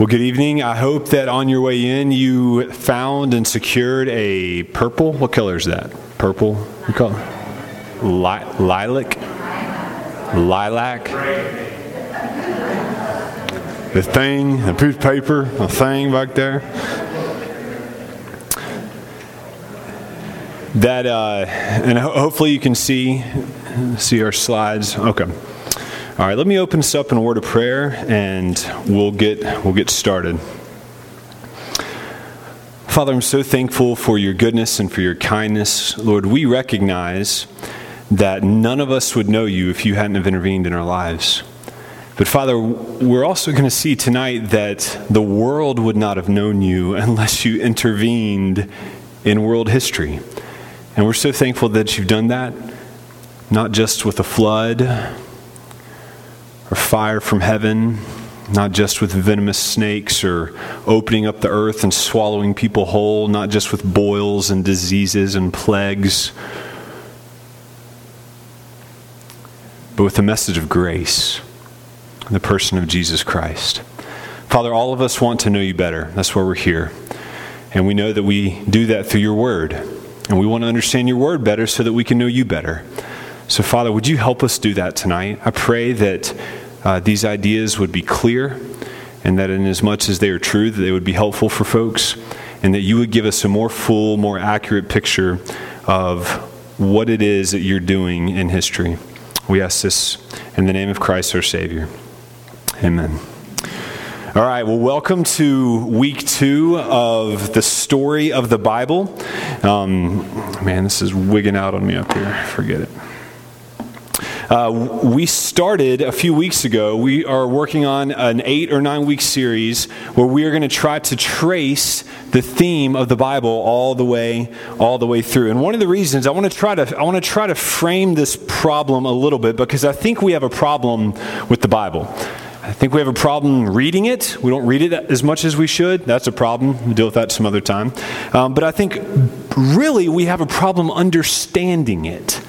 Well, good evening. I hope that on your way in you found and secured a purple. What color is that? Purple? Call it? Li- lilac? Lilac? The thing, the piece of paper, the thing back there. That, uh, and ho- hopefully you can see see our slides. Okay. All right, let me open this up in a word of prayer and we'll get we'll get started. Father, I'm so thankful for your goodness and for your kindness. Lord, we recognize that none of us would know you if you hadn't have intervened in our lives. But Father, we're also going to see tonight that the world would not have known you unless you intervened in world history. And we're so thankful that you've done that, not just with a flood, or fire from heaven, not just with venomous snakes or opening up the earth and swallowing people whole, not just with boils and diseases and plagues, but with the message of grace, the person of Jesus Christ. Father, all of us want to know you better. That's why we're here. And we know that we do that through your word. And we want to understand your word better so that we can know you better. So, Father, would you help us do that tonight? I pray that uh, these ideas would be clear and that in as much as they are true that they would be helpful for folks and that you would give us a more full more accurate picture of what it is that you're doing in history we ask this in the name of christ our savior amen all right, well, welcome to week two of the story of the Bible. Um, man, this is wigging out on me up here. Forget it. Uh, we started a few weeks ago. We are working on an eight or nine week series where we are going to try to trace the theme of the Bible all the way, all the way through. And one of the reasons I want to try to I want to try to frame this problem a little bit because I think we have a problem with the Bible. I think we have a problem reading it. We don't read it as much as we should. That's a problem. We'll deal with that some other time. Um, but I think really we have a problem understanding it.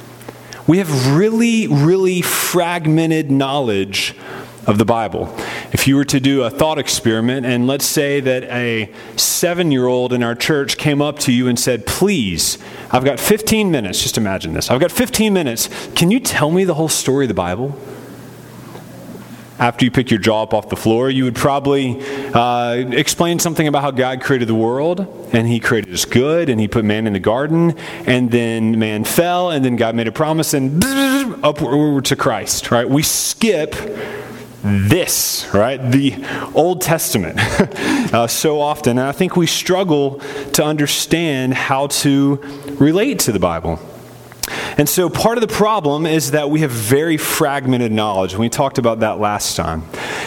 We have really, really fragmented knowledge of the Bible. If you were to do a thought experiment, and let's say that a seven year old in our church came up to you and said, Please, I've got 15 minutes, just imagine this. I've got 15 minutes. Can you tell me the whole story of the Bible? After you pick your jaw up off the floor, you would probably uh, explain something about how God created the world, and He created us good, and He put man in the garden, and then man fell, and then God made a promise, and upward to Christ, right? We skip this, right? The Old Testament uh, so often. And I think we struggle to understand how to relate to the Bible. And so part of the problem is that we have very fragmented knowledge. We talked about that last time.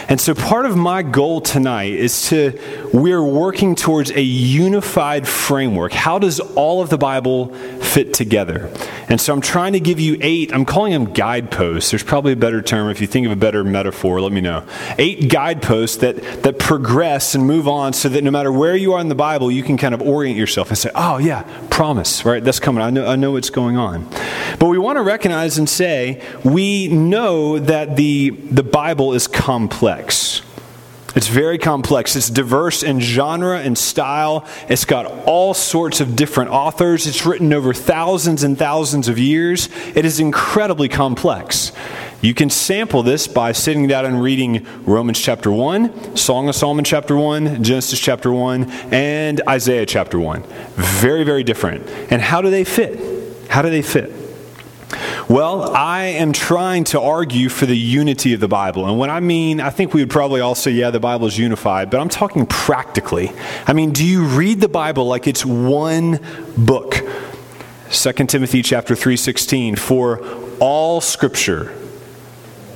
And so part of my goal tonight is to, we're working towards a unified framework. How does all of the Bible fit together? And so I'm trying to give you eight, I'm calling them guideposts. There's probably a better term. If you think of a better metaphor, let me know. Eight guideposts that, that progress and move on so that no matter where you are in the Bible, you can kind of orient yourself and say, oh, yeah, promise, right? That's coming. I know, I know what's going on. But we want to recognize and say we know that the, the Bible is complex. It's very complex. It's diverse in genre and style. It's got all sorts of different authors. It's written over thousands and thousands of years. It is incredibly complex. You can sample this by sitting down and reading Romans chapter 1, Song of Solomon chapter 1, Genesis chapter 1, and Isaiah chapter 1. Very, very different. And how do they fit? How do they fit? Well, I am trying to argue for the unity of the Bible. And when I mean, I think we would probably all say, yeah, the Bible is unified, but I'm talking practically. I mean, do you read the Bible like it's one book? 2 Timothy chapter 3:16 for all scripture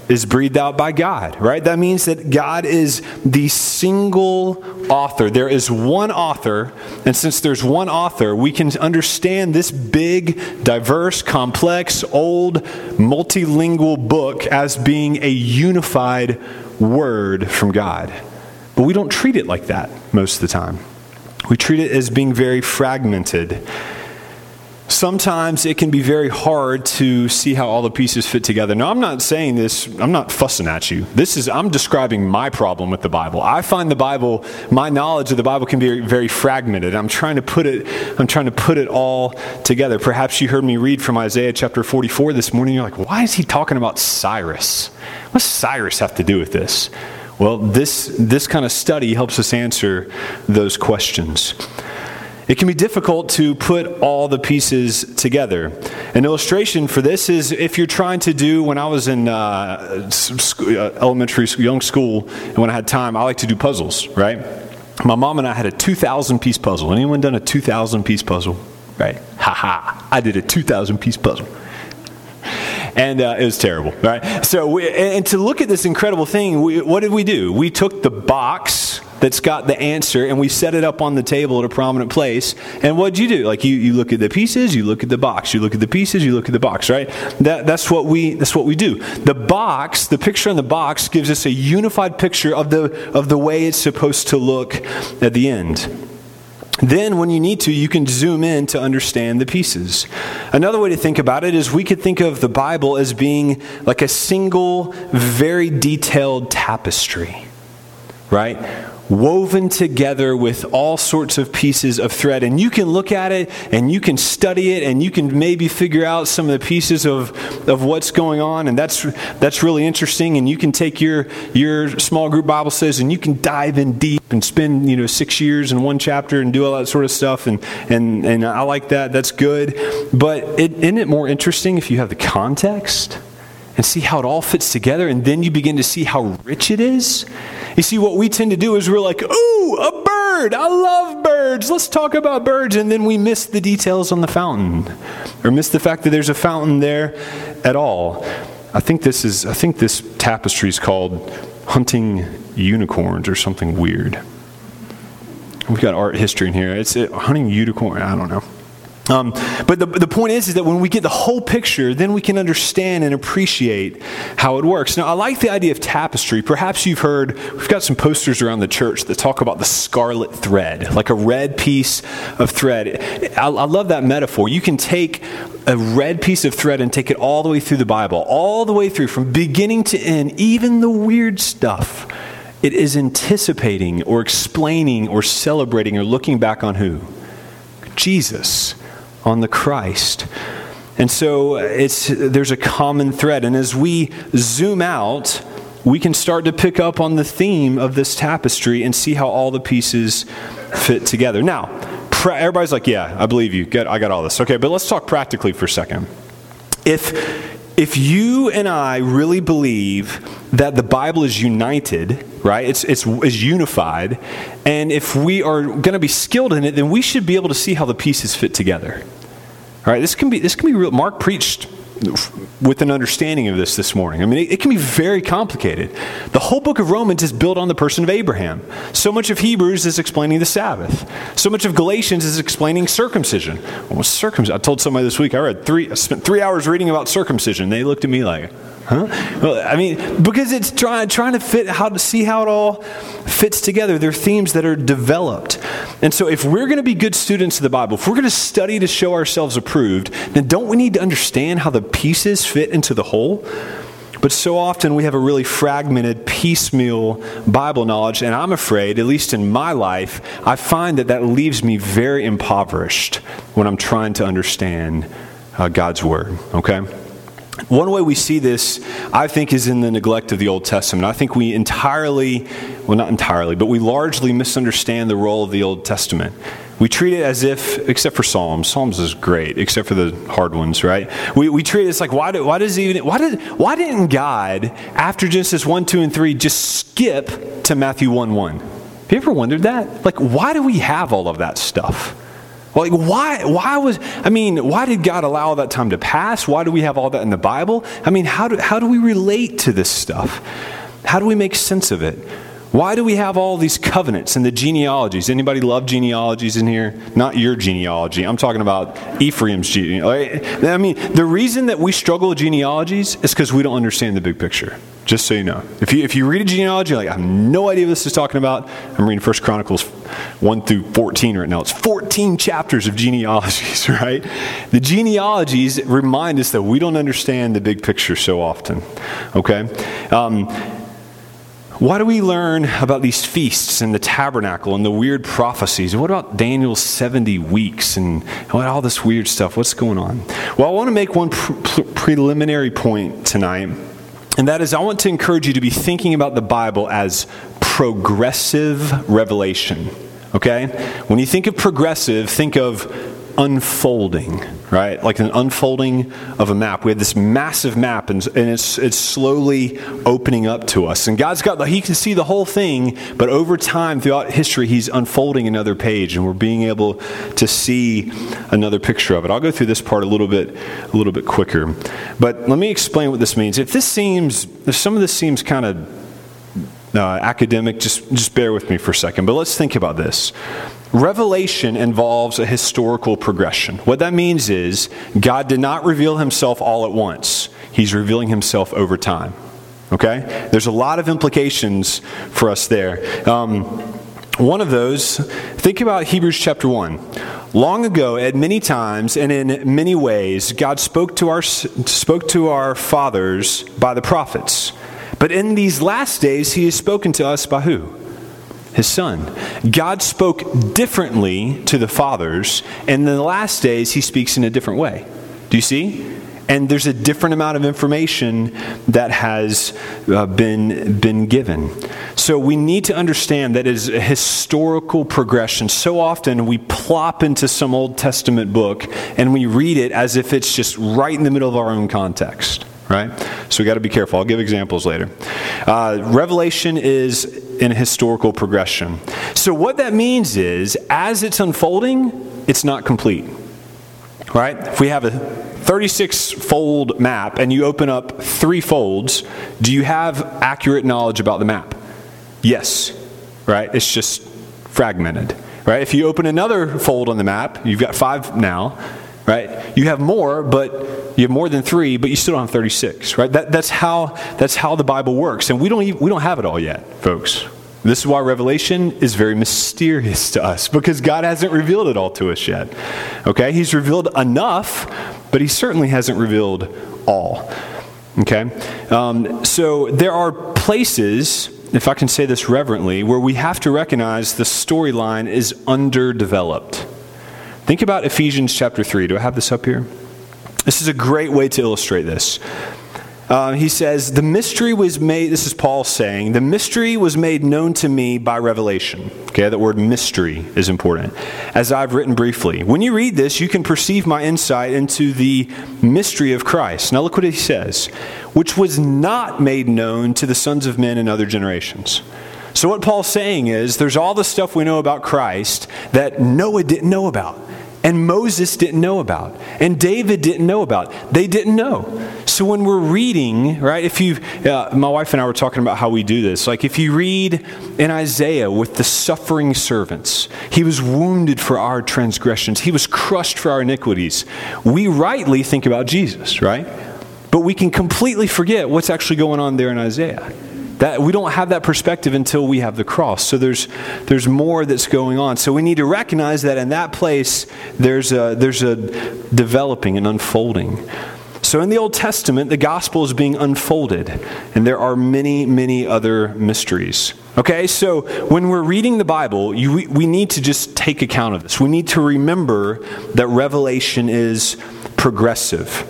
is breathed out by God, right? That means that God is the single author. There is one author, and since there's one author, we can understand this big, diverse, complex, old, multilingual book as being a unified word from God. But we don't treat it like that most of the time. We treat it as being very fragmented sometimes it can be very hard to see how all the pieces fit together. Now, I'm not saying this, I'm not fussing at you. This is, I'm describing my problem with the Bible. I find the Bible, my knowledge of the Bible can be very fragmented. I'm trying to put it, I'm trying to put it all together. Perhaps you heard me read from Isaiah chapter 44 this morning. You're like, why is he talking about Cyrus? What does Cyrus have to do with this? Well, this, this kind of study helps us answer those questions. It can be difficult to put all the pieces together. An illustration for this is if you're trying to do, when I was in uh, uh elementary, young school, and when I had time, I like to do puzzles, right? My mom and I had a 2,000 piece puzzle. Anyone done a 2,000 piece puzzle? Right? Ha ha. I did a 2,000 piece puzzle and uh, it was terrible, right? So, we, and to look at this incredible thing, we, what did we do? We took the box that's got the answer and we set it up on the table at a prominent place. And what'd you do? Like you, you look at the pieces, you look at the box, you look at the pieces, you look at the box, right? That, that's what we that's what we do. The box, the picture on the box gives us a unified picture of the of the way it's supposed to look at the end. Then, when you need to, you can zoom in to understand the pieces. Another way to think about it is we could think of the Bible as being like a single, very detailed tapestry, right? Woven together with all sorts of pieces of thread. And you can look at it and you can study it and you can maybe figure out some of the pieces of, of what's going on. And that's, that's really interesting. And you can take your, your small group Bible says and you can dive in deep and spend, you know, six years in one chapter and do all that sort of stuff. And, and, and I like that. That's good. But it, isn't it more interesting if you have the context? and see how it all fits together, and then you begin to see how rich it is. You see, what we tend to do is we're like, ooh, a bird. I love birds. Let's talk about birds. And then we miss the details on the fountain, or miss the fact that there's a fountain there at all. I think this is, I think this tapestry is called Hunting Unicorns or something weird. We've got art history in here. It's uh, hunting unicorn. I don't know. Um, but the, the point is, is that when we get the whole picture, then we can understand and appreciate how it works. Now, I like the idea of tapestry. Perhaps you've heard, we've got some posters around the church that talk about the scarlet thread, like a red piece of thread. I, I love that metaphor. You can take a red piece of thread and take it all the way through the Bible, all the way through, from beginning to end, even the weird stuff. It is anticipating or explaining or celebrating or looking back on who? Jesus on the Christ. And so uh, it's, there's a common thread. And as we zoom out, we can start to pick up on the theme of this tapestry and see how all the pieces fit together. Now, everybody's like, yeah, I believe you. I got all this. Okay, but let's talk practically for a second. If if you and I really believe that the Bible is united, right? It's, it's, it's unified, and if we are going to be skilled in it, then we should be able to see how the pieces fit together. All right, this can be this can be real. Mark preached with an understanding of this this morning. I mean, it, it, can be very complicated. The whole book of Romans is built on the person of Abraham. So much of Hebrews is explaining the Sabbath. So much of Galatians is explaining circumcision. Was circumcision? I told somebody this week, I read three, I spent three hours reading about circumcision. They looked at me like, Huh? Well, I mean, because it's trying trying to fit how to see how it all fits together. There are themes that are developed, and so if we're going to be good students of the Bible, if we're going to study to show ourselves approved, then don't we need to understand how the pieces fit into the whole? But so often we have a really fragmented, piecemeal Bible knowledge, and I'm afraid, at least in my life, I find that that leaves me very impoverished when I'm trying to understand uh, God's Word. Okay? One way we see this, I think, is in the neglect of the Old Testament. I think we entirely, well, not entirely, but we largely misunderstand the role of the Old Testament. We treat it as if, except for Psalms, Psalms is great, except for the hard ones, right? We, we treat it as like, why, do, why does even, why, did, why didn't God, after Genesis 1, 2, and 3, just skip to Matthew 1, 1? Have you ever wondered that? Like, why do we have all of that stuff? Like, why, why was, I mean, why did God allow all that time to pass? Why do we have all that in the Bible? I mean, how do, how do we relate to this stuff? How do we make sense of it? Why do we have all these covenants and the genealogies? Anybody love genealogies in here? Not your genealogy. I'm talking about Ephraim's genealogy. I mean, the reason that we struggle with genealogies is because we don't understand the big picture. Just so you know. If you, if you read a genealogy, like, I have no idea what this is talking about. I'm reading First Chronicles 1 through 14 right now. It's 14 chapters of genealogies, right? The genealogies remind us that we don't understand the big picture so often, okay? Um, why do we learn about these feasts and the tabernacle and the weird prophecies? What about Daniel's 70 weeks and all this weird stuff? What's going on? Well, I want to make one pre- preliminary point tonight, and that is I want to encourage you to be thinking about the Bible as progressive revelation. Okay? When you think of progressive, think of unfolding, right? Like an unfolding of a map. We have this massive map, and, and it's, it's slowly opening up to us. And God's got, He can see the whole thing, but over time, throughout history, He's unfolding another page, and we're being able to see another picture of it. I'll go through this part a little bit, a little bit quicker. But let me explain what this means. If this seems, if some of this seems kind of uh, academic, just, just bear with me for a second. But let's think about this. Revelation involves a historical progression. What that means is God did not reveal himself all at once, He's revealing himself over time. Okay? There's a lot of implications for us there. Um, one of those, think about Hebrews chapter 1. Long ago, at many times and in many ways, God spoke to our, spoke to our fathers by the prophets. But in these last days, He has spoken to us by who? His son. God spoke differently to the fathers, and in the last days, he speaks in a different way. Do you see? And there's a different amount of information that has uh, been, been given. So we need to understand that is a historical progression. So often we plop into some Old Testament book and we read it as if it's just right in the middle of our own context right? So we got to be careful. I'll give examples later. Uh, Revelation is in historical progression. So what that means is, as it's unfolding, it's not complete, right? If we have a 36 fold map and you open up three folds, do you have accurate knowledge about the map? Yes, right? It's just fragmented, right? If you open another fold on the map, you've got five now, right? You have more, but you have more than three, but you still don't have 36, right? That, that's, how, that's how the Bible works. And we don't, even, we don't have it all yet, folks. This is why Revelation is very mysterious to us because God hasn't revealed it all to us yet. Okay? He's revealed enough, but He certainly hasn't revealed all. Okay? Um, so there are places, if I can say this reverently, where we have to recognize the storyline is underdeveloped. Think about Ephesians chapter 3. Do I have this up here? This is a great way to illustrate this. Uh, he says, The mystery was made, this is Paul saying, the mystery was made known to me by revelation. Okay, that word mystery is important. As I've written briefly. When you read this, you can perceive my insight into the mystery of Christ. Now look what he says, which was not made known to the sons of men in other generations. So, what Paul's saying is there's all the stuff we know about Christ that Noah didn't know about and Moses didn't know about, and David didn't know about. They didn't know. So when we're reading, right, if you, uh, my wife and I were talking about how we do this. Like if you read in Isaiah with the suffering servants, he was wounded for our transgressions, he was crushed for our iniquities. We rightly think about Jesus, right? But we can completely forget what's actually going on there in Isaiah. That, we don't have that perspective until we have the cross. So there's, there's more that's going on. So we need to recognize that in that place, there's a, there's a developing and unfolding. So in the Old Testament, the gospel is being unfolded, and there are many, many other mysteries. Okay, so when we're reading the Bible, you, we need to just take account of this. We need to remember that revelation is progressive.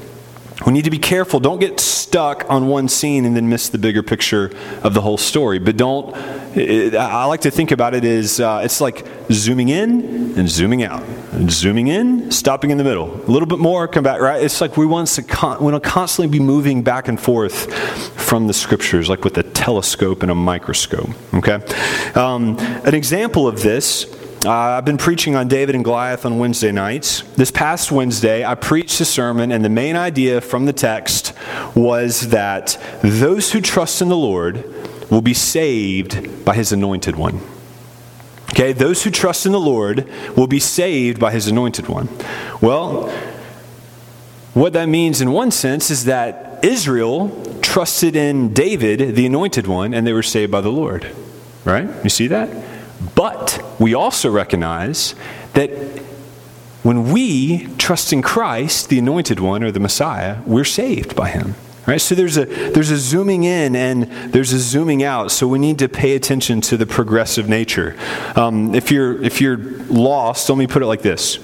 We need to be careful. Don't get stuck on one scene and then miss the bigger picture of the whole story. But don't, I like to think about it as uh, it's like zooming in and zooming out. And zooming in, stopping in the middle. A little bit more, come back, right? It's like we want to, con- want to constantly be moving back and forth from the scriptures, like with a telescope and a microscope. Okay? Um, an example of this uh, I've been preaching on David and Goliath on Wednesday nights. This past Wednesday, I preached a sermon, and the main idea from the text was that those who trust in the Lord will be saved by his anointed one. Okay, those who trust in the Lord will be saved by his anointed one. Well, what that means in one sense is that Israel trusted in David, the anointed one, and they were saved by the Lord. Right? You see that? But we also recognize that when we trust in Christ, the anointed one or the Messiah, we're saved by him. Right? So there's a there's a zooming in and there's a zooming out. So we need to pay attention to the progressive nature. Um, if you're if you're lost, let me put it like this.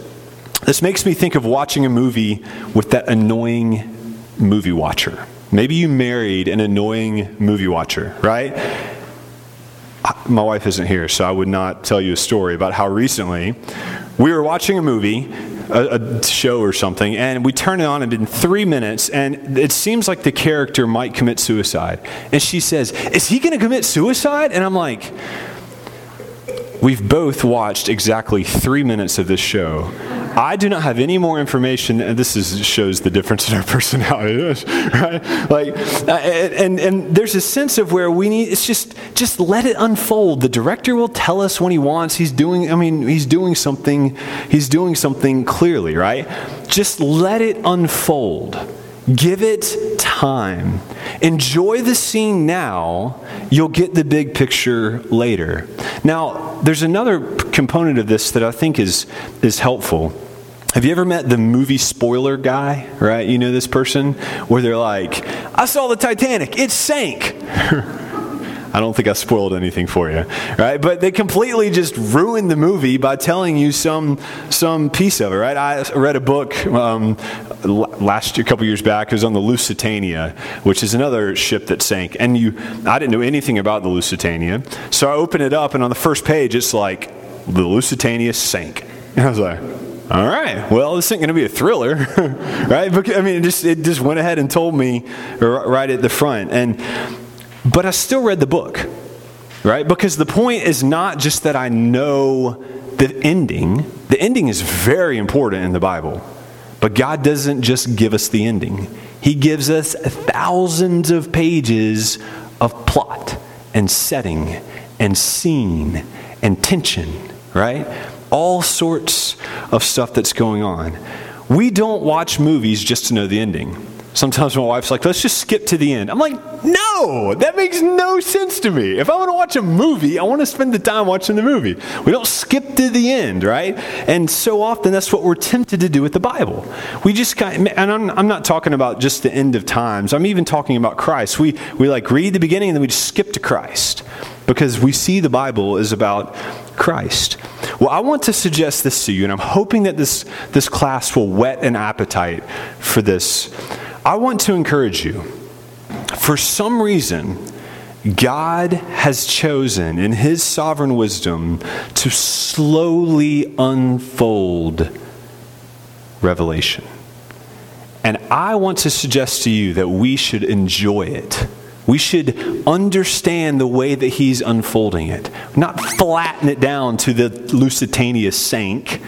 This makes me think of watching a movie with that annoying movie watcher. Maybe you married an annoying movie watcher, right? My wife isn't here, so I would not tell you a story about how recently we were watching a movie a, a, show or something, and we turn it on and in three minutes, and it seems like the character might commit suicide. And she says, Is he going to commit suicide? And I'm like, We've both watched exactly three minutes of this show. I do not have any more information, and this is, shows the difference in our personalities, right? Like, uh, and, and there's a sense of where we need, it's just, just let it unfold. The director will tell us when he wants. He's doing, I mean, he's doing something, he's doing something clearly, right? Just let it unfold. Give it time. Enjoy the scene now. You'll get the big picture later. Now, there's another component of this that I think is, is helpful. Have you ever met the movie spoiler guy, right? You know this person? Where they're like, I saw the Titanic, it sank. I don't think I spoiled anything for you, right? But they completely just ruined the movie by telling you some some piece of it, right? I read a book um, last a couple years back. It was on the Lusitania, which is another ship that sank, and you, I didn't know anything about the Lusitania, so I open it up, and on the first page, it's like the Lusitania sank, and I was like. All right. Well, this isn't going to be a thriller, right? I mean, it just it just went ahead and told me right at the front, and but I still read the book, right? Because the point is not just that I know the ending, the ending is very important in the Bible. But God doesn't just give us the ending, He gives us thousands of pages of plot and setting and scene and tension, right? All sorts of stuff that's going on. We don't watch movies just to know the ending. Sometimes my wife's like, let's just skip to the end. I'm like, no, that makes no sense to me. If I want to watch a movie, I want to spend the time watching the movie. We don't skip to the end, right? And so often that's what we're tempted to do with the Bible. We just kind of, and I'm, I'm not talking about just the end of times. I'm even talking about Christ. We, we like read the beginning and then we just skip to Christ because we see the Bible is about Christ. Well, I want to suggest this to you, and I'm hoping that this, this class will whet an appetite for this I want to encourage you. For some reason, God has chosen in His sovereign wisdom to slowly unfold revelation. And I want to suggest to you that we should enjoy it. We should understand the way that He's unfolding it, not flatten it down to the Lusitania sank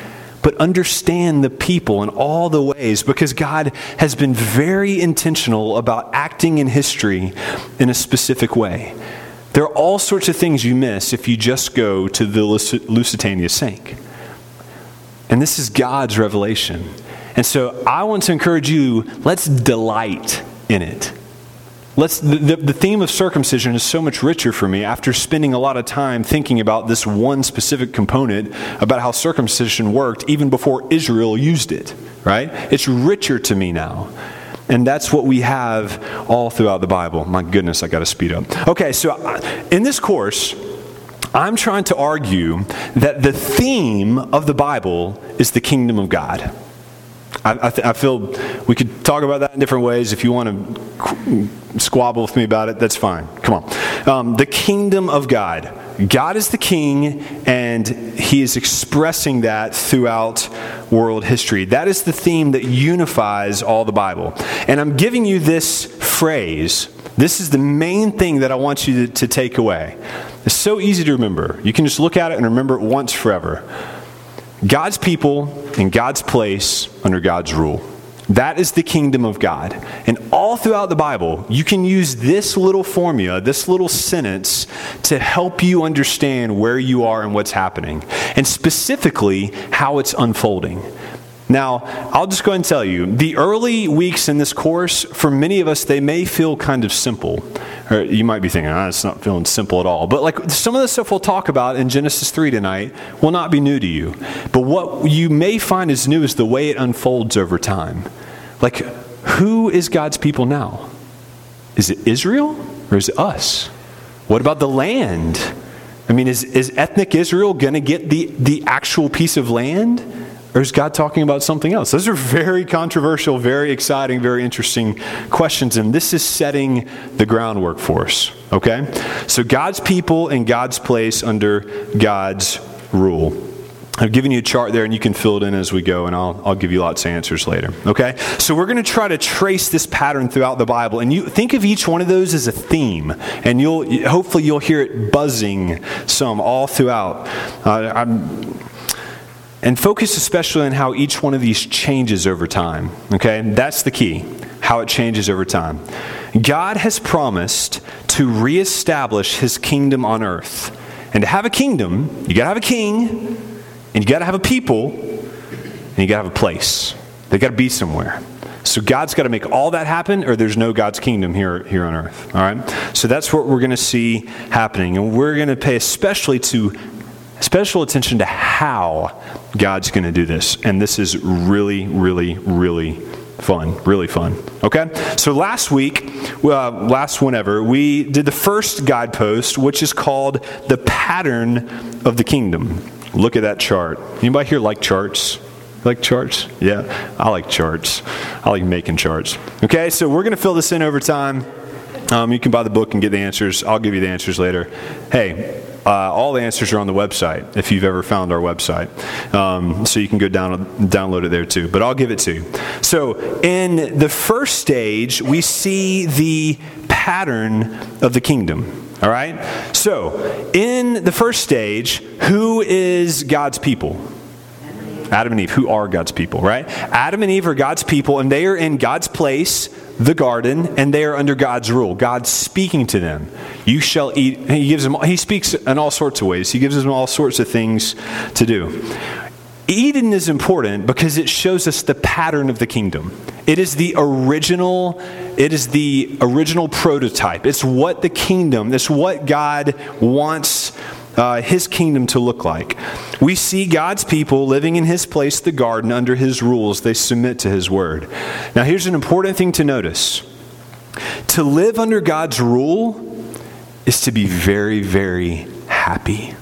but understand the people in all the ways because God has been very intentional about acting in history in a specific way. There are all sorts of things you miss if you just go to the Lusitania Sank. And this is God's revelation. And so I want to encourage you let's delight in it. Let's, the, the theme of circumcision is so much richer for me after spending a lot of time thinking about this one specific component about how circumcision worked even before Israel used it, right? It's richer to me now. And that's what we have all throughout the Bible. My goodness, I got to speed up. Okay, so uh, in this course, I'm trying to argue that the theme of the Bible is the kingdom of God. I, th- I, feel we could talk about that in different ways. If you want to squabble with me about it, that's fine. Come on. Um, the kingdom of God. God is the king, and he is expressing that throughout world history. That is the theme that unifies all the Bible. And I'm giving you this phrase. This is the main thing that I want you to, to take away. It's so easy to remember. You can just look at it and remember it once forever. God's people in God's place under God's rule. That is the kingdom of God. And all throughout the Bible, you can use this little formula, this little sentence, to help you understand where you are and what's happening, and specifically how it's unfolding. Now, I'll just go ahead and tell you the early weeks in this course, for many of us, they may feel kind of simple. Or you might be thinking, ah, it's not feeling simple at all. But like some of the stuff we'll talk about in Genesis 3 tonight will not be new to you. But what you may find is new is the way it unfolds over time. Like, who is God's people now? Is it Israel or is it us? What about the land? I mean, is, is ethnic Israel going to get the, the actual piece of land? Or is God talking about something else? Those are very controversial, very exciting, very interesting questions, and this is setting the groundwork for us, okay? So, God's people and God's place under God's rule. I've given you a chart there, and you can fill it in as we go, and I'll, I'll give you lots of answers later. Okay? So we're going to try to trace this pattern throughout the Bible, and you think of each one of those as a theme, and you'll hopefully you'll hear it buzzing some all throughout. Uh, and focus especially on how each one of these changes over time. Okay? That's the key, how it changes over time. God has promised to reestablish his kingdom on earth. And to have a kingdom, you got to have a king, and you got to have a people, and you got to have a place. They got to be somewhere. So God's got to make all that happen, or there's no God's kingdom here, here on earth. All right? So that's what we're going to see happening. And we're going to pay especially to special attention to how God's going to do this. And this is really, really, really fun. Really fun. Okay? So last week, uh, last whenever, we did the first guidepost, which is called the pattern of the kingdom. Look at that chart. Anybody here like charts? Like charts? Yeah, I like charts. I like making charts. Okay, so we're going to fill this in over time. Um, you can buy the book and get the answers. I'll give you the answers later. Hey, uh, all the answers are on the website if you've ever found our website. Um, so you can go down download it there too. But I'll give it to you. So in the first stage, we see the pattern of the kingdom. All right? So in the first stage, who is God's people? Adam and Eve, who are God's people, right? Adam and Eve are God's people, and they are in God's place the garden and they are under God's rule. God's speaking to them. You shall eat. He gives them. He speaks in all sorts of ways. He gives them all sorts of things to do. Eden is important because it shows us the pattern of the kingdom. It is the original, it is the original prototype. It's what the kingdom, it's what God wants uh, his kingdom to look like. We see God's people living in his place, the garden, under his rules. They submit to his word. Now, here's an important thing to notice to live under God's rule is to be very, very happy.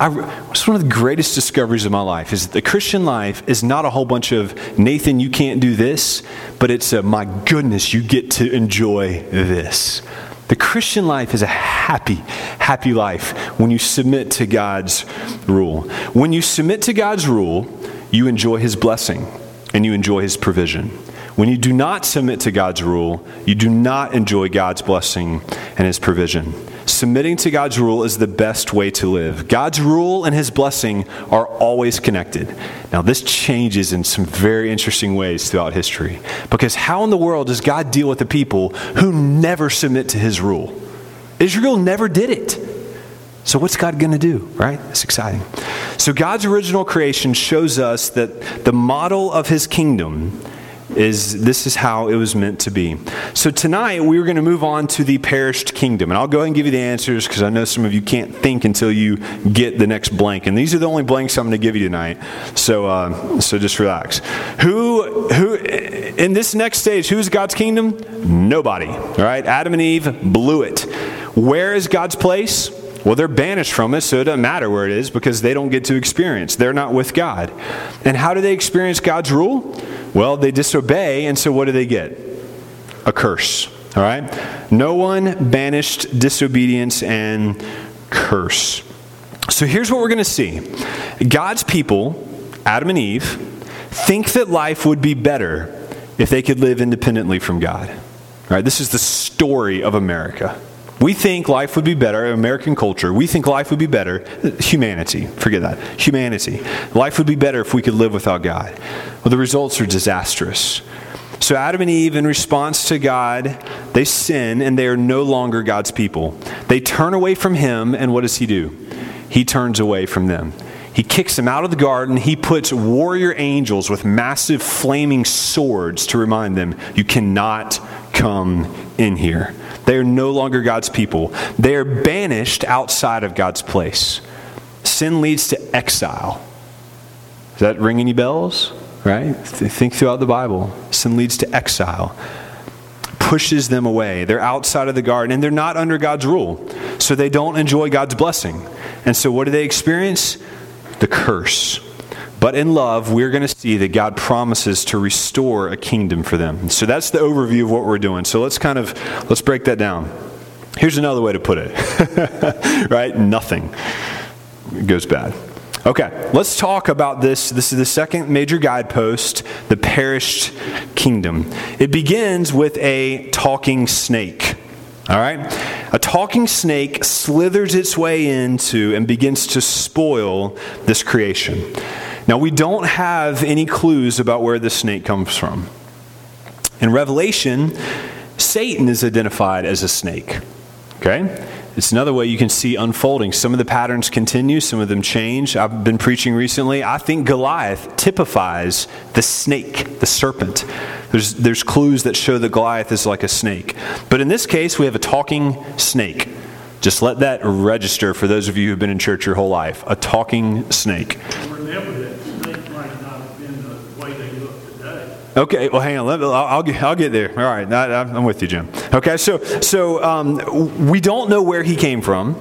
I, it's one of the greatest discoveries of my life is that the Christian life is not a whole bunch of Nathan, you can't do this, but it's a my goodness, you get to enjoy this. The Christian life is a happy, happy life when you submit to God's rule. When you submit to God's rule, you enjoy His blessing and you enjoy His provision. When you do not submit to God's rule, you do not enjoy God's blessing and His provision. Submitting to God's rule is the best way to live. God's rule and His blessing are always connected. Now, this changes in some very interesting ways throughout history. Because how in the world does God deal with the people who never submit to His rule? Israel never did it. So, what's God going to do, right? It's exciting. So, God's original creation shows us that the model of His kingdom is this is how it was meant to be. So tonight we're going to move on to the perished kingdom, and I'll go ahead and give you the answers because I know some of you can't think until you get the next blank, and these are the only blanks I'm going to give you tonight. So uh, so just relax. Who who in this next stage? Who is God's kingdom? Nobody. All right, Adam and Eve blew it. Where is God's place? Well, they're banished from it, so it doesn't matter where it is because they don't get to experience. They're not with God. And how do they experience God's rule? Well, they disobey, and so what do they get? A curse. All right? No one banished disobedience and curse. So here's what we're going to see God's people, Adam and Eve, think that life would be better if they could live independently from God. All right? This is the story of America. We think life would be better, in American culture, we think life would be better, humanity, forget that, humanity. Life would be better if we could live without God. Well, the results are disastrous. So, Adam and Eve, in response to God, they sin and they are no longer God's people. They turn away from Him, and what does He do? He turns away from them. He kicks them out of the garden. He puts warrior angels with massive flaming swords to remind them, You cannot come in here. They are no longer God's people. They are banished outside of God's place. Sin leads to exile. Does that ring any bells? Right? Think throughout the Bible. Sin leads to exile, pushes them away. They're outside of the garden and they're not under God's rule. So they don't enjoy God's blessing. And so what do they experience? The curse. But in love, we're going to see that God promises to restore a kingdom for them. So that's the overview of what we're doing. So let's kind of let's break that down. Here's another way to put it. right? Nothing goes bad. Okay, let's talk about this. This is the second major guidepost the perished kingdom. It begins with a talking snake. All right? A talking snake slithers its way into and begins to spoil this creation. Now, we don't have any clues about where the snake comes from. In Revelation, Satan is identified as a snake. Okay? It's another way you can see unfolding. Some of the patterns continue, some of them change. I've been preaching recently. I think Goliath typifies the snake, the serpent. There's, there's clues that show that Goliath is like a snake. But in this case, we have a talking snake. Just let that register for those of you who've been in church your whole life. A talking snake that snake might not have been the way they look today. Okay, well, hang on. Let I'll, I'll, get, I'll get there. All right, I, I'm with you, Jim. Okay, so so um, we don't know where he came from.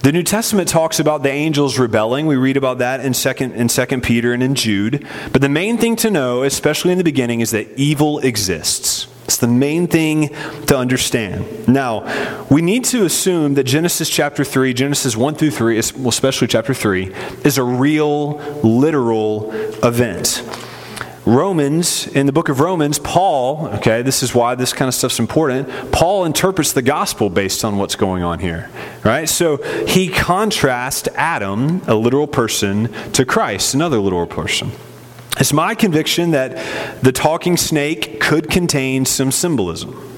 The New Testament talks about the angels rebelling. We read about that in second in Second Peter and in Jude. But the main thing to know, especially in the beginning, is that evil exists. It's the main thing to understand. Now, we need to assume that Genesis chapter 3, Genesis 1 through 3, well, especially chapter 3, is a real, literal event. Romans, in the book of Romans, Paul, okay, this is why this kind of stuff's important. Paul interprets the gospel based on what's going on here, right? So he contrasts Adam, a literal person, to Christ, another literal person. It's my conviction that the talking snake could contain some symbolism.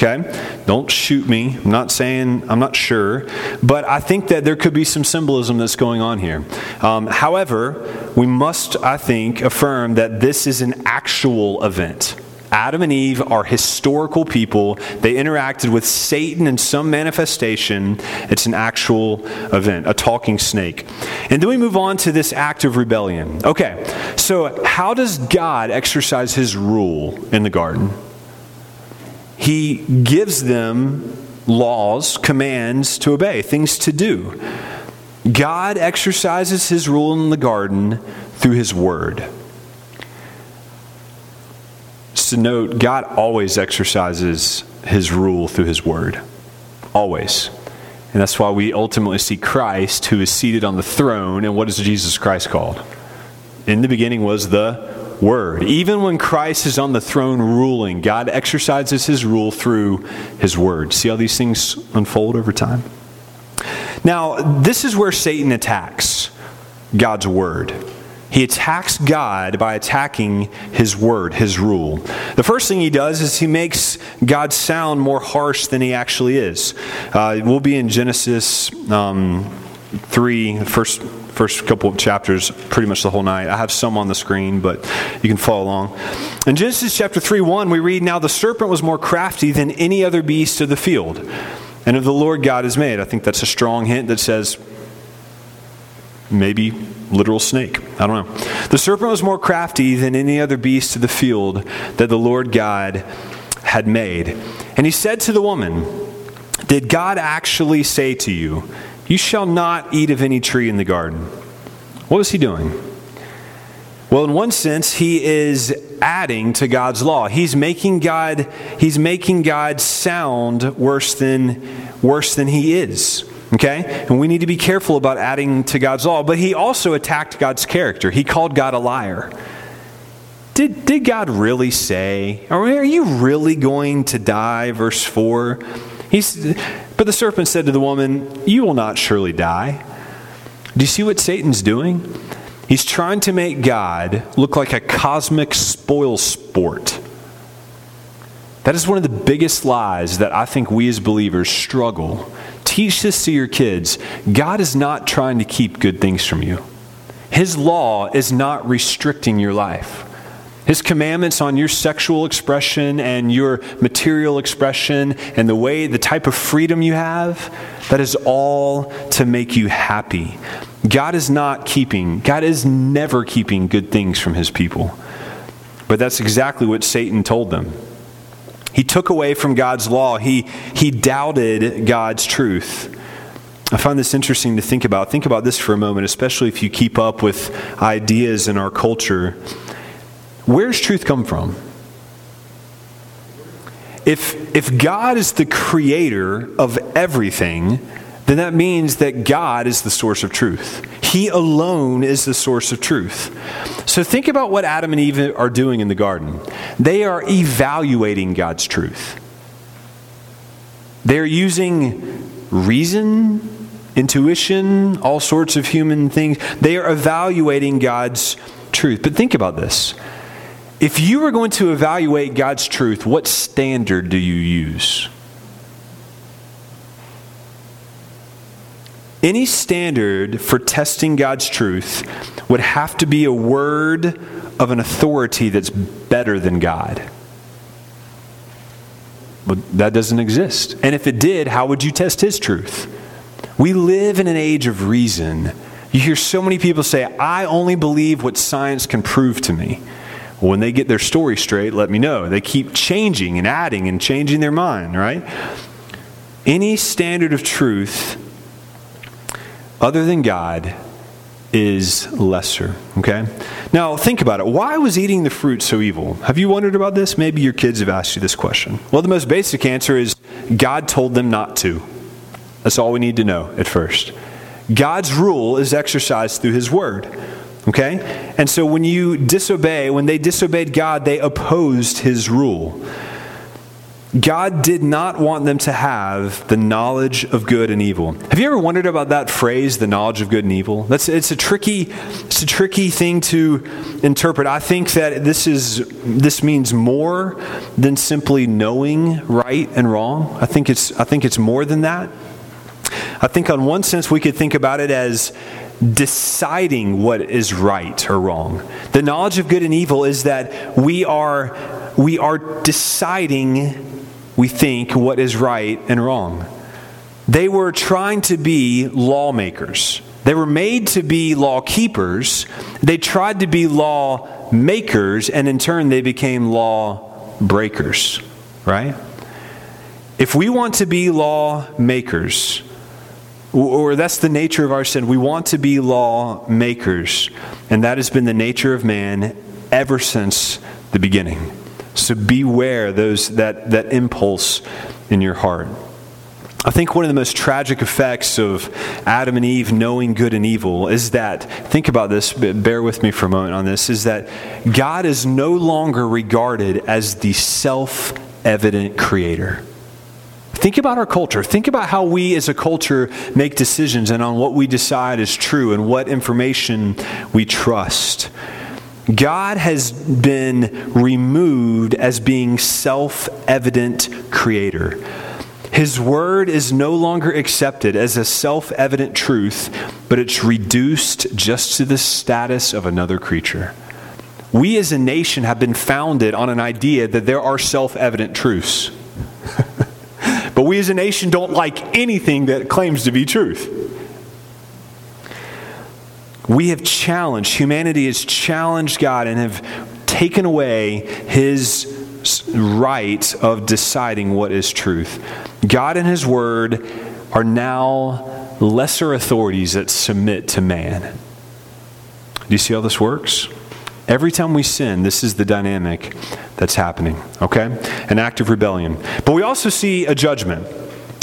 Okay? Don't shoot me. I'm not saying, I'm not sure. But I think that there could be some symbolism that's going on here. Um, however, we must, I think, affirm that this is an actual event. Adam and Eve are historical people. They interacted with Satan in some manifestation. It's an actual event, a talking snake. And then we move on to this act of rebellion. Okay, so how does God exercise his rule in the garden? He gives them laws, commands to obey, things to do. God exercises his rule in the garden through his word to note God always exercises his rule through his word. Always. And that's why we ultimately see Christ, who is seated on the throne. And what is Jesus Christ called? In the beginning was the Word. Even when Christ is on the throne ruling, God exercises his rule through his Word. See how these things unfold over time? Now, this is where Satan attacks God's Word. He attacks God by attacking His word, His rule. The first thing he does is he makes God sound more harsh than he actually is. Uh, we'll be in Genesis um, 3, first, first couple of chapters, pretty much the whole night. I have some on the screen, but you can follow along. In Genesis chapter 3 1, we read, Now the serpent was more crafty than any other beast of the field, and of the Lord God is made. I think that's a strong hint that says, maybe literal snake. I don't know. The serpent was more crafty than any other beast of the field that the Lord God had made. And he said to the woman, Did God actually say to you, You shall not eat of any tree in the garden? What was he doing? Well, in one sense, he is adding to God's law. He's making God, he's making God sound worse than, worse than he is. Okay? And we need to be careful about adding to God's law. But he also attacked God's character. He called God a liar. Did, did God really say, are you really going to die? Verse 4. He's, but the serpent said to the woman, You will not surely die. Do you see what Satan's doing? He's trying to make God look like a cosmic spoil sport. That is one of the biggest lies that I think we as believers struggle. Teach this to your kids. God is not trying to keep good things from you, His law is not restricting your life. His commandments on your sexual expression and your material expression and the way, the type of freedom you have, that is all to make you happy. God is not keeping, God is never keeping good things from his people. But that's exactly what Satan told them. He took away from God's law, he, he doubted God's truth. I find this interesting to think about. Think about this for a moment, especially if you keep up with ideas in our culture. Where's truth come from? If, if God is the creator of everything, then that means that God is the source of truth. He alone is the source of truth. So think about what Adam and Eve are doing in the garden. They are evaluating God's truth. They're using reason, intuition, all sorts of human things. They are evaluating God's truth. But think about this if you were going to evaluate God's truth, what standard do you use? Any standard for testing God's truth would have to be a word of an authority that's better than God. But that doesn't exist. And if it did, how would you test His truth? We live in an age of reason. You hear so many people say, I only believe what science can prove to me. When they get their story straight, let me know. They keep changing and adding and changing their mind, right? Any standard of truth other than God is lesser, okay? Now, think about it. Why was eating the fruit so evil? Have you wondered about this? Maybe your kids have asked you this question. Well, the most basic answer is God told them not to. That's all we need to know at first. God's rule is exercised through His Word. Okay? And so when you disobey, when they disobeyed God, they opposed his rule. God did not want them to have the knowledge of good and evil. Have you ever wondered about that phrase, the knowledge of good and evil? That's it's a tricky it's a tricky thing to interpret. I think that this is this means more than simply knowing right and wrong. I think it's I think it's more than that. I think on one sense we could think about it as deciding what is right or wrong. The knowledge of good and evil is that we are we are deciding we think what is right and wrong. They were trying to be lawmakers. They were made to be law keepers. They tried to be law makers and in turn they became law breakers, right? If we want to be law makers, or that's the nature of our sin. We want to be law makers, and that has been the nature of man ever since the beginning. So beware those that, that impulse in your heart. I think one of the most tragic effects of Adam and Eve knowing good and evil is that, think about this, bear with me for a moment on this, is that God is no longer regarded as the self evident creator. Think about our culture. Think about how we as a culture make decisions and on what we decide is true and what information we trust. God has been removed as being self evident creator. His word is no longer accepted as a self evident truth, but it's reduced just to the status of another creature. We as a nation have been founded on an idea that there are self evident truths. But we as a nation don't like anything that claims to be truth. We have challenged, humanity has challenged God and have taken away his right of deciding what is truth. God and his word are now lesser authorities that submit to man. Do you see how this works? Every time we sin, this is the dynamic that's happening, okay? An act of rebellion. But we also see a judgment.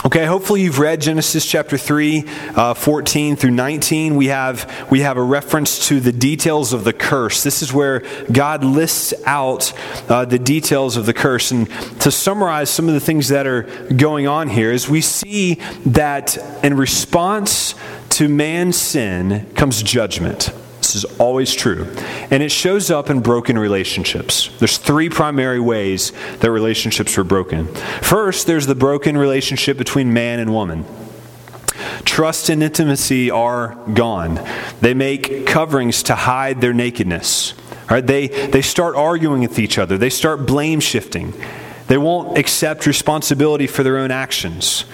Okay, hopefully you've read Genesis chapter 3, uh, 14 through 19. We have, we have a reference to the details of the curse. This is where God lists out uh, the details of the curse. And to summarize some of the things that are going on here is we see that in response to man's sin comes judgment. Is always true. And it shows up in broken relationships. There's three primary ways that relationships were broken. First, there's the broken relationship between man and woman. Trust and intimacy are gone. They make coverings to hide their nakedness. Right? They, they start arguing with each other. They start blame shifting. They won't accept responsibility for their own actions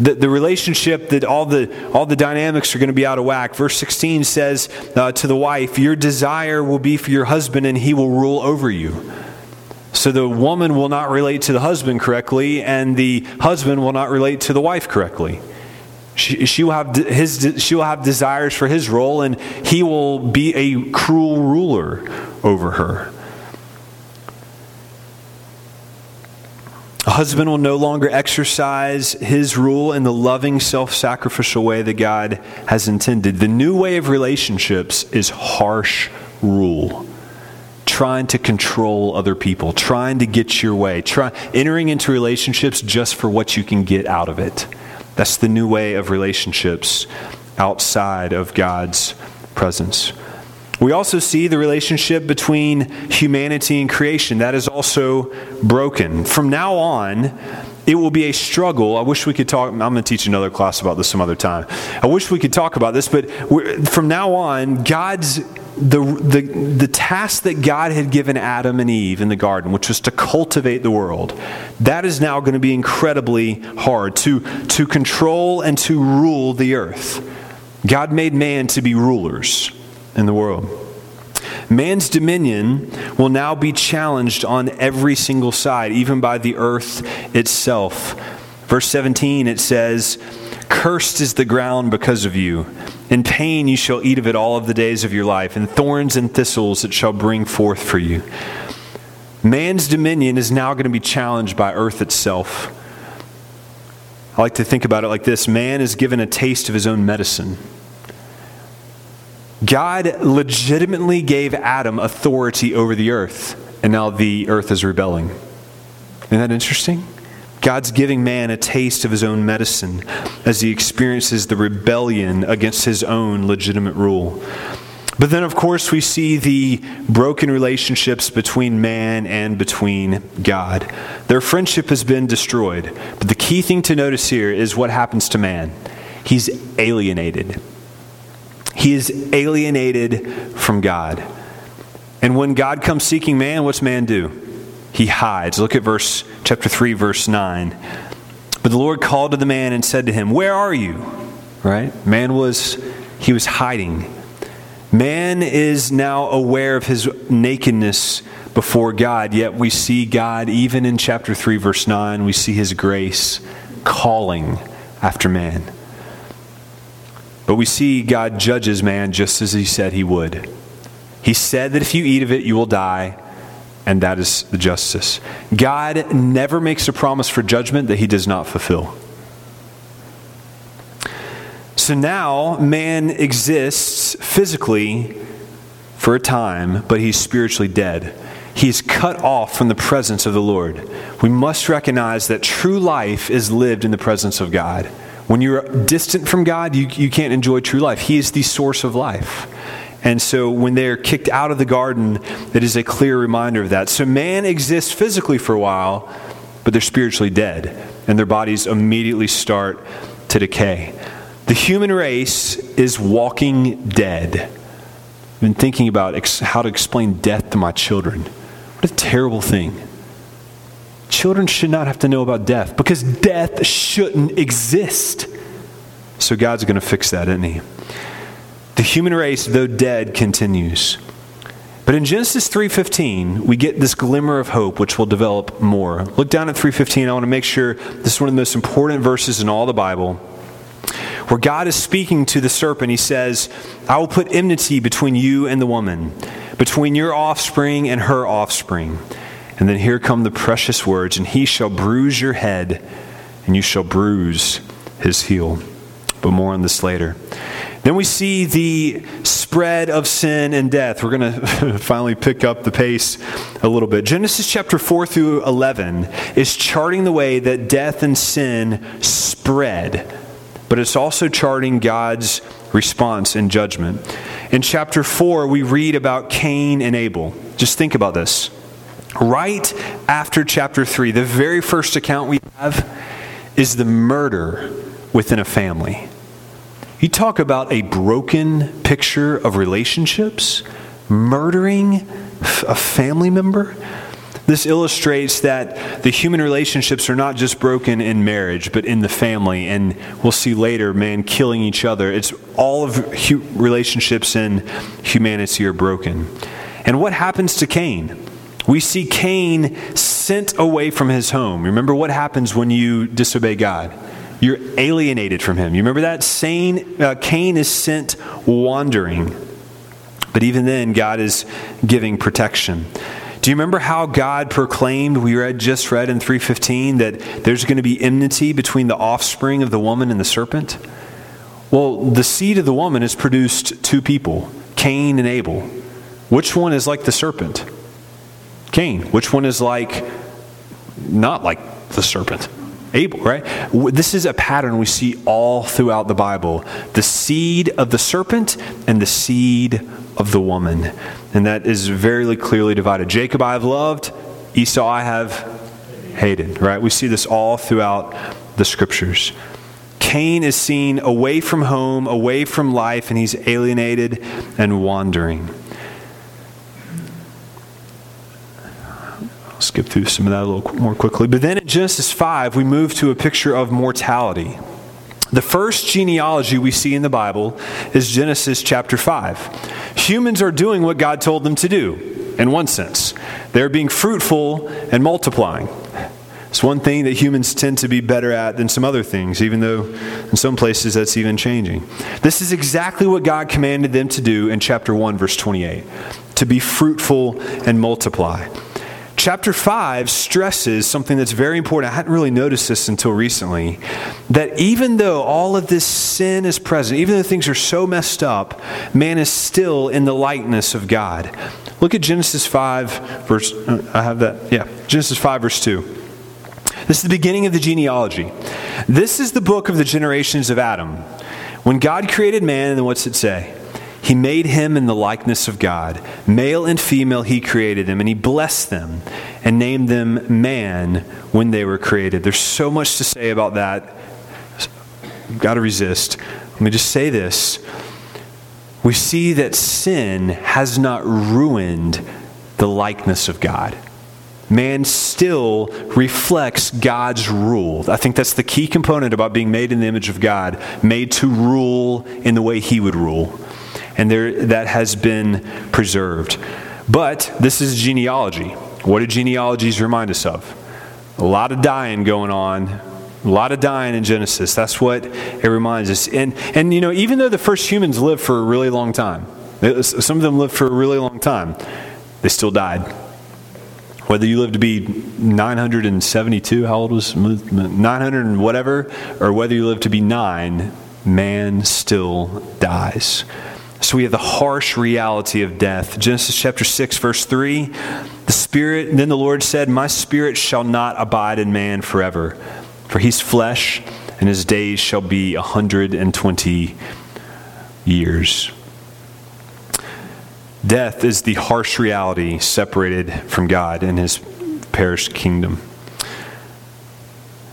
the, the relationship that all the all the dynamics are going to be out of whack. Verse 16 says uh, to the wife your desire will be for your husband and he will rule over you. So the woman will not relate to the husband correctly and the husband will not relate to the wife correctly. She, she will have his she will have desires for his role and he will be a cruel ruler over her A husband will no longer exercise his rule in the loving, self sacrificial way that God has intended. The new way of relationships is harsh rule. Trying to control other people, trying to get your way, try, entering into relationships just for what you can get out of it. That's the new way of relationships outside of God's presence. We also see the relationship between humanity and creation. That is also broken. From now on, it will be a struggle. I wish we could talk. I'm going to teach another class about this some other time. I wish we could talk about this, but from now on, God's the, the, the task that God had given Adam and Eve in the garden, which was to cultivate the world, that is now going to be incredibly hard to, to control and to rule the earth. God made man to be rulers in the world. Man's dominion will now be challenged on every single side, even by the earth itself. Verse 17, it says, Cursed is the ground because of you. In pain you shall eat of it all of the days of your life, and thorns and thistles it shall bring forth for you. Man's dominion is now going to be challenged by earth itself. I like to think about it like this man is given a taste of his own medicine. God legitimately gave Adam authority over the earth, and now the earth is rebelling. Isn't that interesting? God's giving man a taste of his own medicine as he experiences the rebellion against his own legitimate rule. But then, of course, we see the broken relationships between man and between God. Their friendship has been destroyed. But the key thing to notice here is what happens to man he's alienated. He is alienated from God. And when God comes seeking man, what's man do? He hides. Look at verse chapter 3 verse 9. But the Lord called to the man and said to him, "Where are you?" Right? Man was he was hiding. Man is now aware of his nakedness before God, yet we see God even in chapter 3 verse 9, we see his grace calling after man. But we see God judges man just as he said he would. He said that if you eat of it, you will die, and that is the justice. God never makes a promise for judgment that he does not fulfill. So now man exists physically for a time, but he's spiritually dead. He's cut off from the presence of the Lord. We must recognize that true life is lived in the presence of God. When you're distant from God, you, you can't enjoy true life. He is the source of life. And so when they're kicked out of the garden, it is a clear reminder of that. So man exists physically for a while, but they're spiritually dead, and their bodies immediately start to decay. The human race is walking dead. I've been thinking about ex- how to explain death to my children. What a terrible thing. Children should not have to know about death because death shouldn't exist. So God's going to fix that, isn't He? The human race, though dead, continues. But in Genesis 3:15, we get this glimmer of hope which will develop more. Look down at 3:15. I want to make sure this is one of the most important verses in all the Bible. Where God is speaking to the serpent, he says, "I will put enmity between you and the woman, between your offspring and her offspring." And then here come the precious words, and he shall bruise your head, and you shall bruise his heel. But more on this later. Then we see the spread of sin and death. We're going to finally pick up the pace a little bit. Genesis chapter 4 through 11 is charting the way that death and sin spread, but it's also charting God's response and judgment. In chapter 4, we read about Cain and Abel. Just think about this. Right after chapter 3, the very first account we have is the murder within a family. You talk about a broken picture of relationships, murdering a family member. This illustrates that the human relationships are not just broken in marriage, but in the family. And we'll see later, man killing each other. It's all of relationships in humanity are broken. And what happens to Cain? We see Cain sent away from his home. Remember what happens when you disobey God? You're alienated from him. You remember that? Sane, uh, Cain is sent wandering. But even then, God is giving protection. Do you remember how God proclaimed, we read just read in 315, that there's going to be enmity between the offspring of the woman and the serpent? Well, the seed of the woman has produced two people, Cain and Abel. Which one is like the serpent? Cain. Which one is like not like the serpent? Abel, right? This is a pattern we see all throughout the Bible the seed of the serpent and the seed of the woman. And that is very clearly divided. Jacob I have loved, Esau I have hated, right? We see this all throughout the scriptures. Cain is seen away from home, away from life, and he's alienated and wandering. Skip through some of that a little more quickly. But then in Genesis 5, we move to a picture of mortality. The first genealogy we see in the Bible is Genesis chapter 5. Humans are doing what God told them to do, in one sense. They're being fruitful and multiplying. It's one thing that humans tend to be better at than some other things, even though in some places that's even changing. This is exactly what God commanded them to do in chapter 1, verse 28 to be fruitful and multiply. Chapter 5 stresses something that's very important. I hadn't really noticed this until recently. That even though all of this sin is present, even though things are so messed up, man is still in the likeness of God. Look at Genesis 5, verse, I have that, yeah, Genesis 5, verse 2. This is the beginning of the genealogy. This is the book of the generations of Adam. When God created man, and then what's it say? He made him in the likeness of God. Male and female, he created them, and he blessed them and named them man when they were created. There's so much to say about that. You've got to resist. Let me just say this. We see that sin has not ruined the likeness of God. Man still reflects God's rule. I think that's the key component about being made in the image of God, made to rule in the way he would rule and there, that has been preserved. But this is genealogy. What do genealogies remind us of? A lot of dying going on, a lot of dying in Genesis. That's what it reminds us. And, and you know, even though the first humans lived for a really long time, some of them lived for a really long time, they still died. Whether you live to be 972, how old was 900 and whatever, or whether you live to be nine, man still dies. So we have the harsh reality of death. Genesis chapter 6, verse 3 The Spirit, then the Lord said, My spirit shall not abide in man forever, for he's flesh, and his days shall be a 120 years. Death is the harsh reality separated from God and his perished kingdom.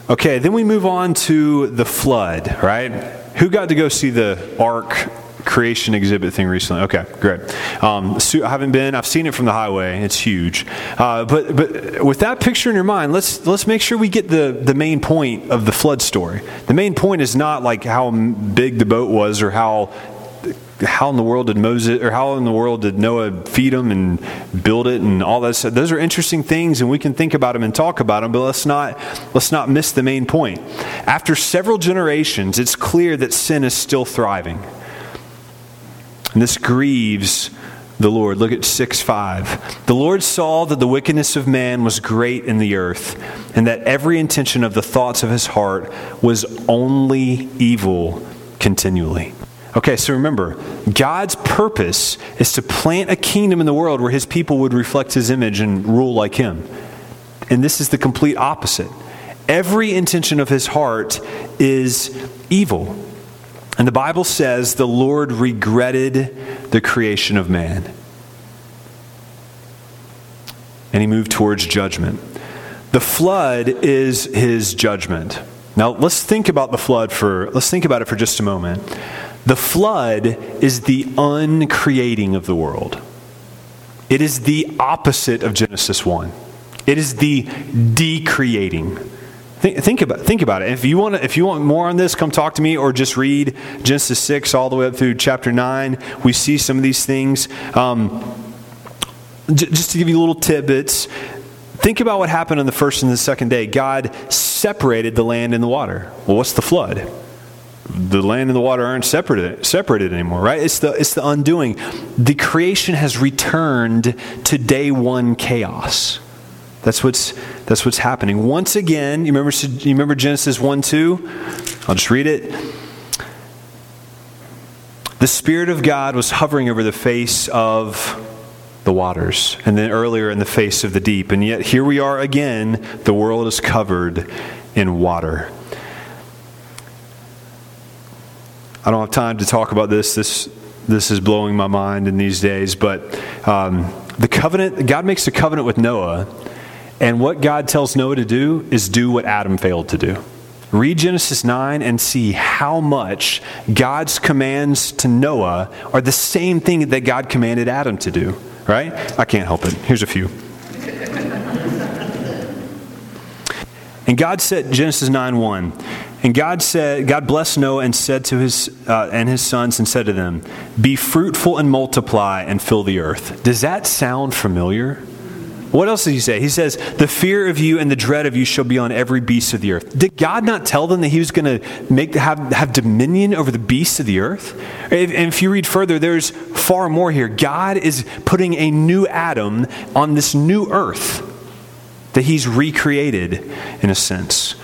Okay, then we move on to the flood, right? Who got to go see the ark creation exhibit thing recently. Okay, great. Um, I haven't been. I've seen it from the highway. It's huge. Uh, but but with that picture in your mind, let's let's make sure we get the the main point of the flood story. The main point is not like how big the boat was or how how in the world did Moses or how in the world did Noah feed them and build it and all that. Those are interesting things and we can think about them and talk about them, but let's not let's not miss the main point. After several generations, it's clear that sin is still thriving. And this grieves the Lord. Look at 6 5. The Lord saw that the wickedness of man was great in the earth, and that every intention of the thoughts of his heart was only evil continually. Okay, so remember, God's purpose is to plant a kingdom in the world where his people would reflect his image and rule like him. And this is the complete opposite. Every intention of his heart is evil. And the Bible says the Lord regretted the creation of man. And he moved towards judgment. The flood is his judgment. Now let's think about the flood for let's think about it for just a moment. The flood is the uncreating of the world. It is the opposite of Genesis 1. It is the decreating. Think, think, about, think about it. If you, want if you want more on this, come talk to me or just read Genesis 6 all the way up through chapter 9. We see some of these things. Um, j- just to give you little tidbits, think about what happened on the first and the second day. God separated the land and the water. Well, what's the flood? the land and the water aren't separated, separated anymore, right? It's the, it's the undoing. The creation has returned to day one chaos. That's what's, that's what's happening. Once again, you remember, you remember Genesis 1 2? I'll just read it. The Spirit of God was hovering over the face of the waters, and then earlier in the face of the deep. And yet here we are again. The world is covered in water. I don't have time to talk about this. This, this is blowing my mind in these days. But um, the covenant, God makes a covenant with Noah and what God tells Noah to do is do what Adam failed to do. Read Genesis 9 and see how much God's commands to Noah are the same thing that God commanded Adam to do, right? I can't help it. Here's a few. and God said, Genesis 9 1, and God said, God blessed Noah and said to his uh, and his sons and said to them, "Be fruitful and multiply and fill the earth." Does that sound familiar? What else does he say? He says, The fear of you and the dread of you shall be on every beast of the earth. Did God not tell them that he was going to make have, have dominion over the beasts of the earth? And if you read further, there's far more here. God is putting a new Adam on this new earth that he's recreated in a sense.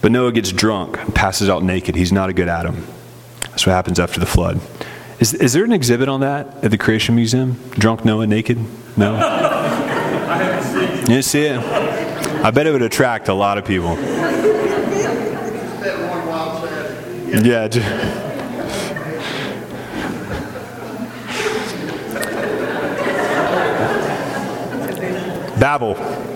But Noah gets drunk and passes out naked. He's not a good Adam. That's what happens after the flood. Is, is there an exhibit on that at the Creation Museum? Drunk Noah naked? No? I haven't seen. You see it? I bet it would attract a lot of people. Yeah. Babel.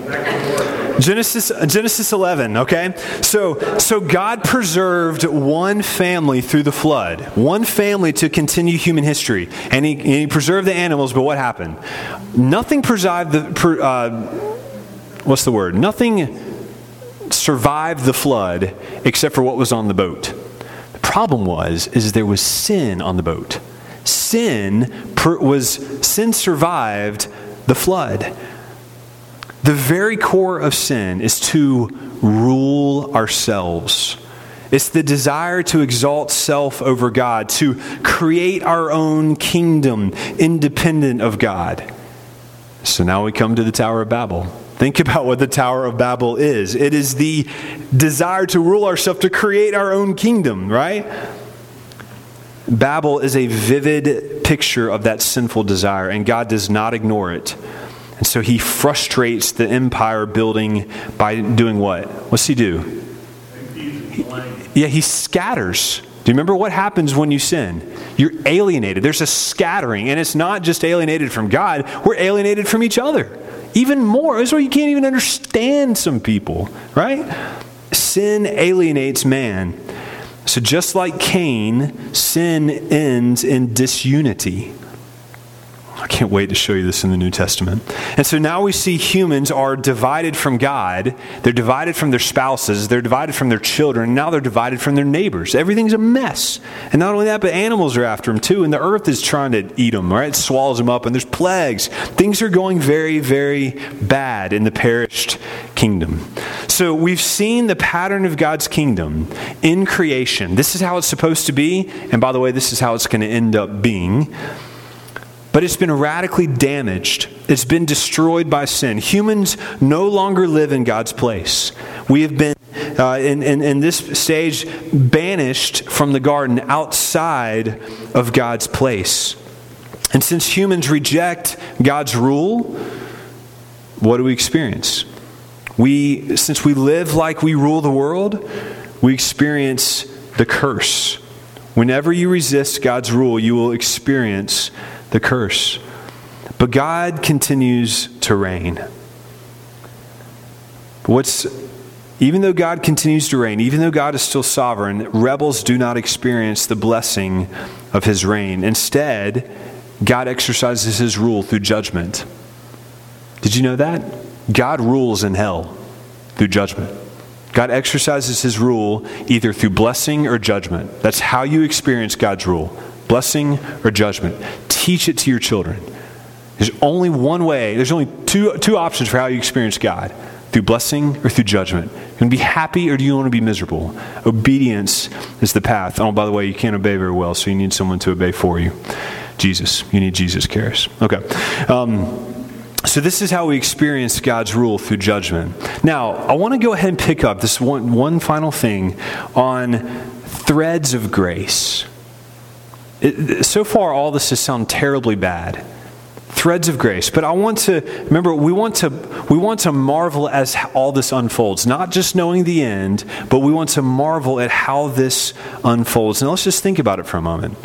Genesis, Genesis 11, okay? So, so God preserved one family through the flood, one family to continue human history. And he, and he preserved the animals, but what happened? Nothing preserved the, uh, what's the word? Nothing survived the flood except for what was on the boat. The problem was, is there was sin on the boat. Sin per, was, sin survived the flood. The very core of sin is to rule ourselves. It's the desire to exalt self over God, to create our own kingdom independent of God. So now we come to the Tower of Babel. Think about what the Tower of Babel is it is the desire to rule ourselves, to create our own kingdom, right? Babel is a vivid picture of that sinful desire, and God does not ignore it. And so he frustrates the empire building by doing what? What's he do? He, yeah, he scatters. Do you remember what happens when you sin? You're alienated. There's a scattering, and it's not just alienated from God, we're alienated from each other. Even more. That's why you can't even understand some people, right? Sin alienates man. So just like Cain, sin ends in disunity. I can't wait to show you this in the New Testament. And so now we see humans are divided from God. They're divided from their spouses. They're divided from their children. And Now they're divided from their neighbors. Everything's a mess. And not only that, but animals are after them too. And the earth is trying to eat them, right? It swallows them up. And there's plagues. Things are going very, very bad in the perished kingdom. So we've seen the pattern of God's kingdom in creation. This is how it's supposed to be. And by the way, this is how it's going to end up being. But it's been radically damaged. It's been destroyed by sin. Humans no longer live in God's place. We have been, uh, in, in, in this stage, banished from the garden outside of God's place. And since humans reject God's rule, what do we experience? We, since we live like we rule the world, we experience the curse. Whenever you resist God's rule, you will experience the curse. But God continues to reign. What's even though God continues to reign, even though God is still sovereign, rebels do not experience the blessing of his reign. Instead, God exercises his rule through judgment. Did you know that? God rules in hell through judgment. God exercises his rule either through blessing or judgment. That's how you experience God's rule blessing or judgment teach it to your children. There's only one way, there's only two, two options for how you experience God through blessing or through judgment. You want to be happy or do you want to be miserable? Obedience is the path. Oh, by the way, you can't obey very well, so you need someone to obey for you. Jesus. You need Jesus cares. Okay. Um, so, this is how we experience God's rule through judgment. Now, I want to go ahead and pick up this one, one final thing on threads of grace. It, so far, all this has sounded terribly bad. Threads of grace. But I want to remember we want to we want to marvel as all this unfolds, not just knowing the end, but we want to marvel at how this unfolds. And let's just think about it for a moment.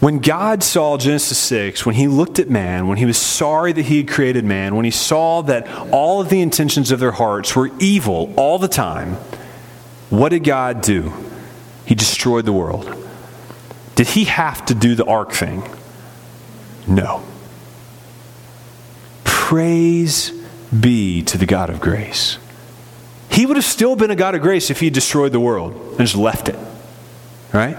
When God saw Genesis 6, when he looked at man, when he was sorry that he had created man, when he saw that all of the intentions of their hearts were evil all the time, what did God do? He destroyed the world. Did he have to do the ark thing? No. Praise be to the God of grace. He would have still been a God of grace if he destroyed the world and just left it. Right?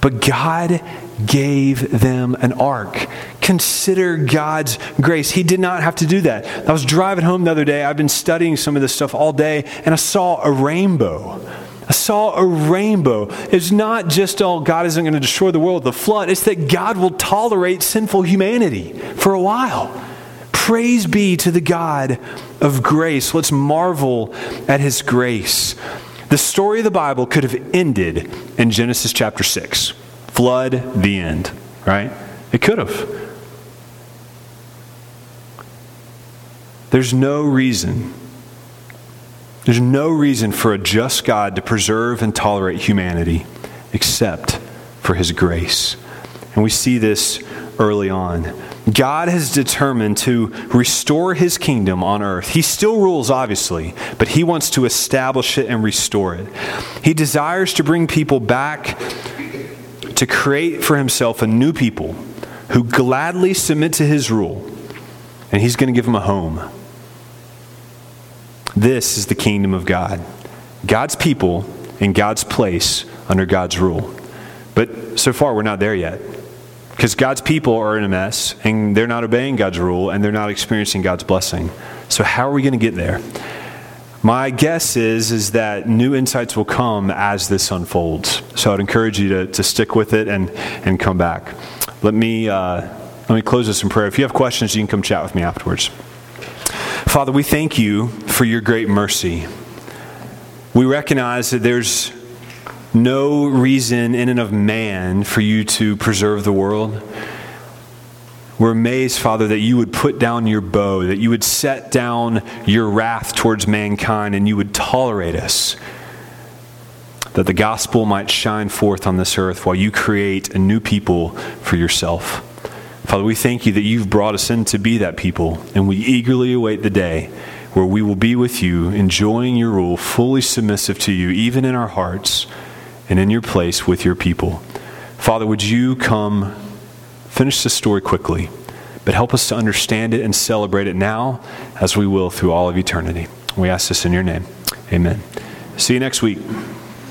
But God gave them an ark. Consider God's grace. He did not have to do that. I was driving home the other day. I've been studying some of this stuff all day, and I saw a rainbow. Saw a rainbow. It's not just, oh, God isn't going to destroy the world the flood. It's that God will tolerate sinful humanity for a while. Praise be to the God of grace. Let's marvel at his grace. The story of the Bible could have ended in Genesis chapter 6. Flood, the end, right? It could have. There's no reason there's no reason for a just God to preserve and tolerate humanity except for his grace. And we see this early on. God has determined to restore his kingdom on earth. He still rules, obviously, but he wants to establish it and restore it. He desires to bring people back to create for himself a new people who gladly submit to his rule, and he's going to give them a home. This is the kingdom of God. God's people in God's place under God's rule. But so far, we're not there yet. Because God's people are in a mess, and they're not obeying God's rule, and they're not experiencing God's blessing. So, how are we going to get there? My guess is, is that new insights will come as this unfolds. So I'd encourage you to, to stick with it and, and come back. Let me, uh, let me close this in prayer. If you have questions, you can come chat with me afterwards. Father, we thank you for your great mercy. We recognize that there's no reason in and of man for you to preserve the world. We're amazed, Father, that you would put down your bow, that you would set down your wrath towards mankind, and you would tolerate us, that the gospel might shine forth on this earth while you create a new people for yourself. Father, we thank you that you've brought us in to be that people, and we eagerly await the day where we will be with you, enjoying your rule, fully submissive to you, even in our hearts and in your place with your people. Father, would you come finish the story quickly, but help us to understand it and celebrate it now as we will through all of eternity. We ask this in your name. Amen. See you next week.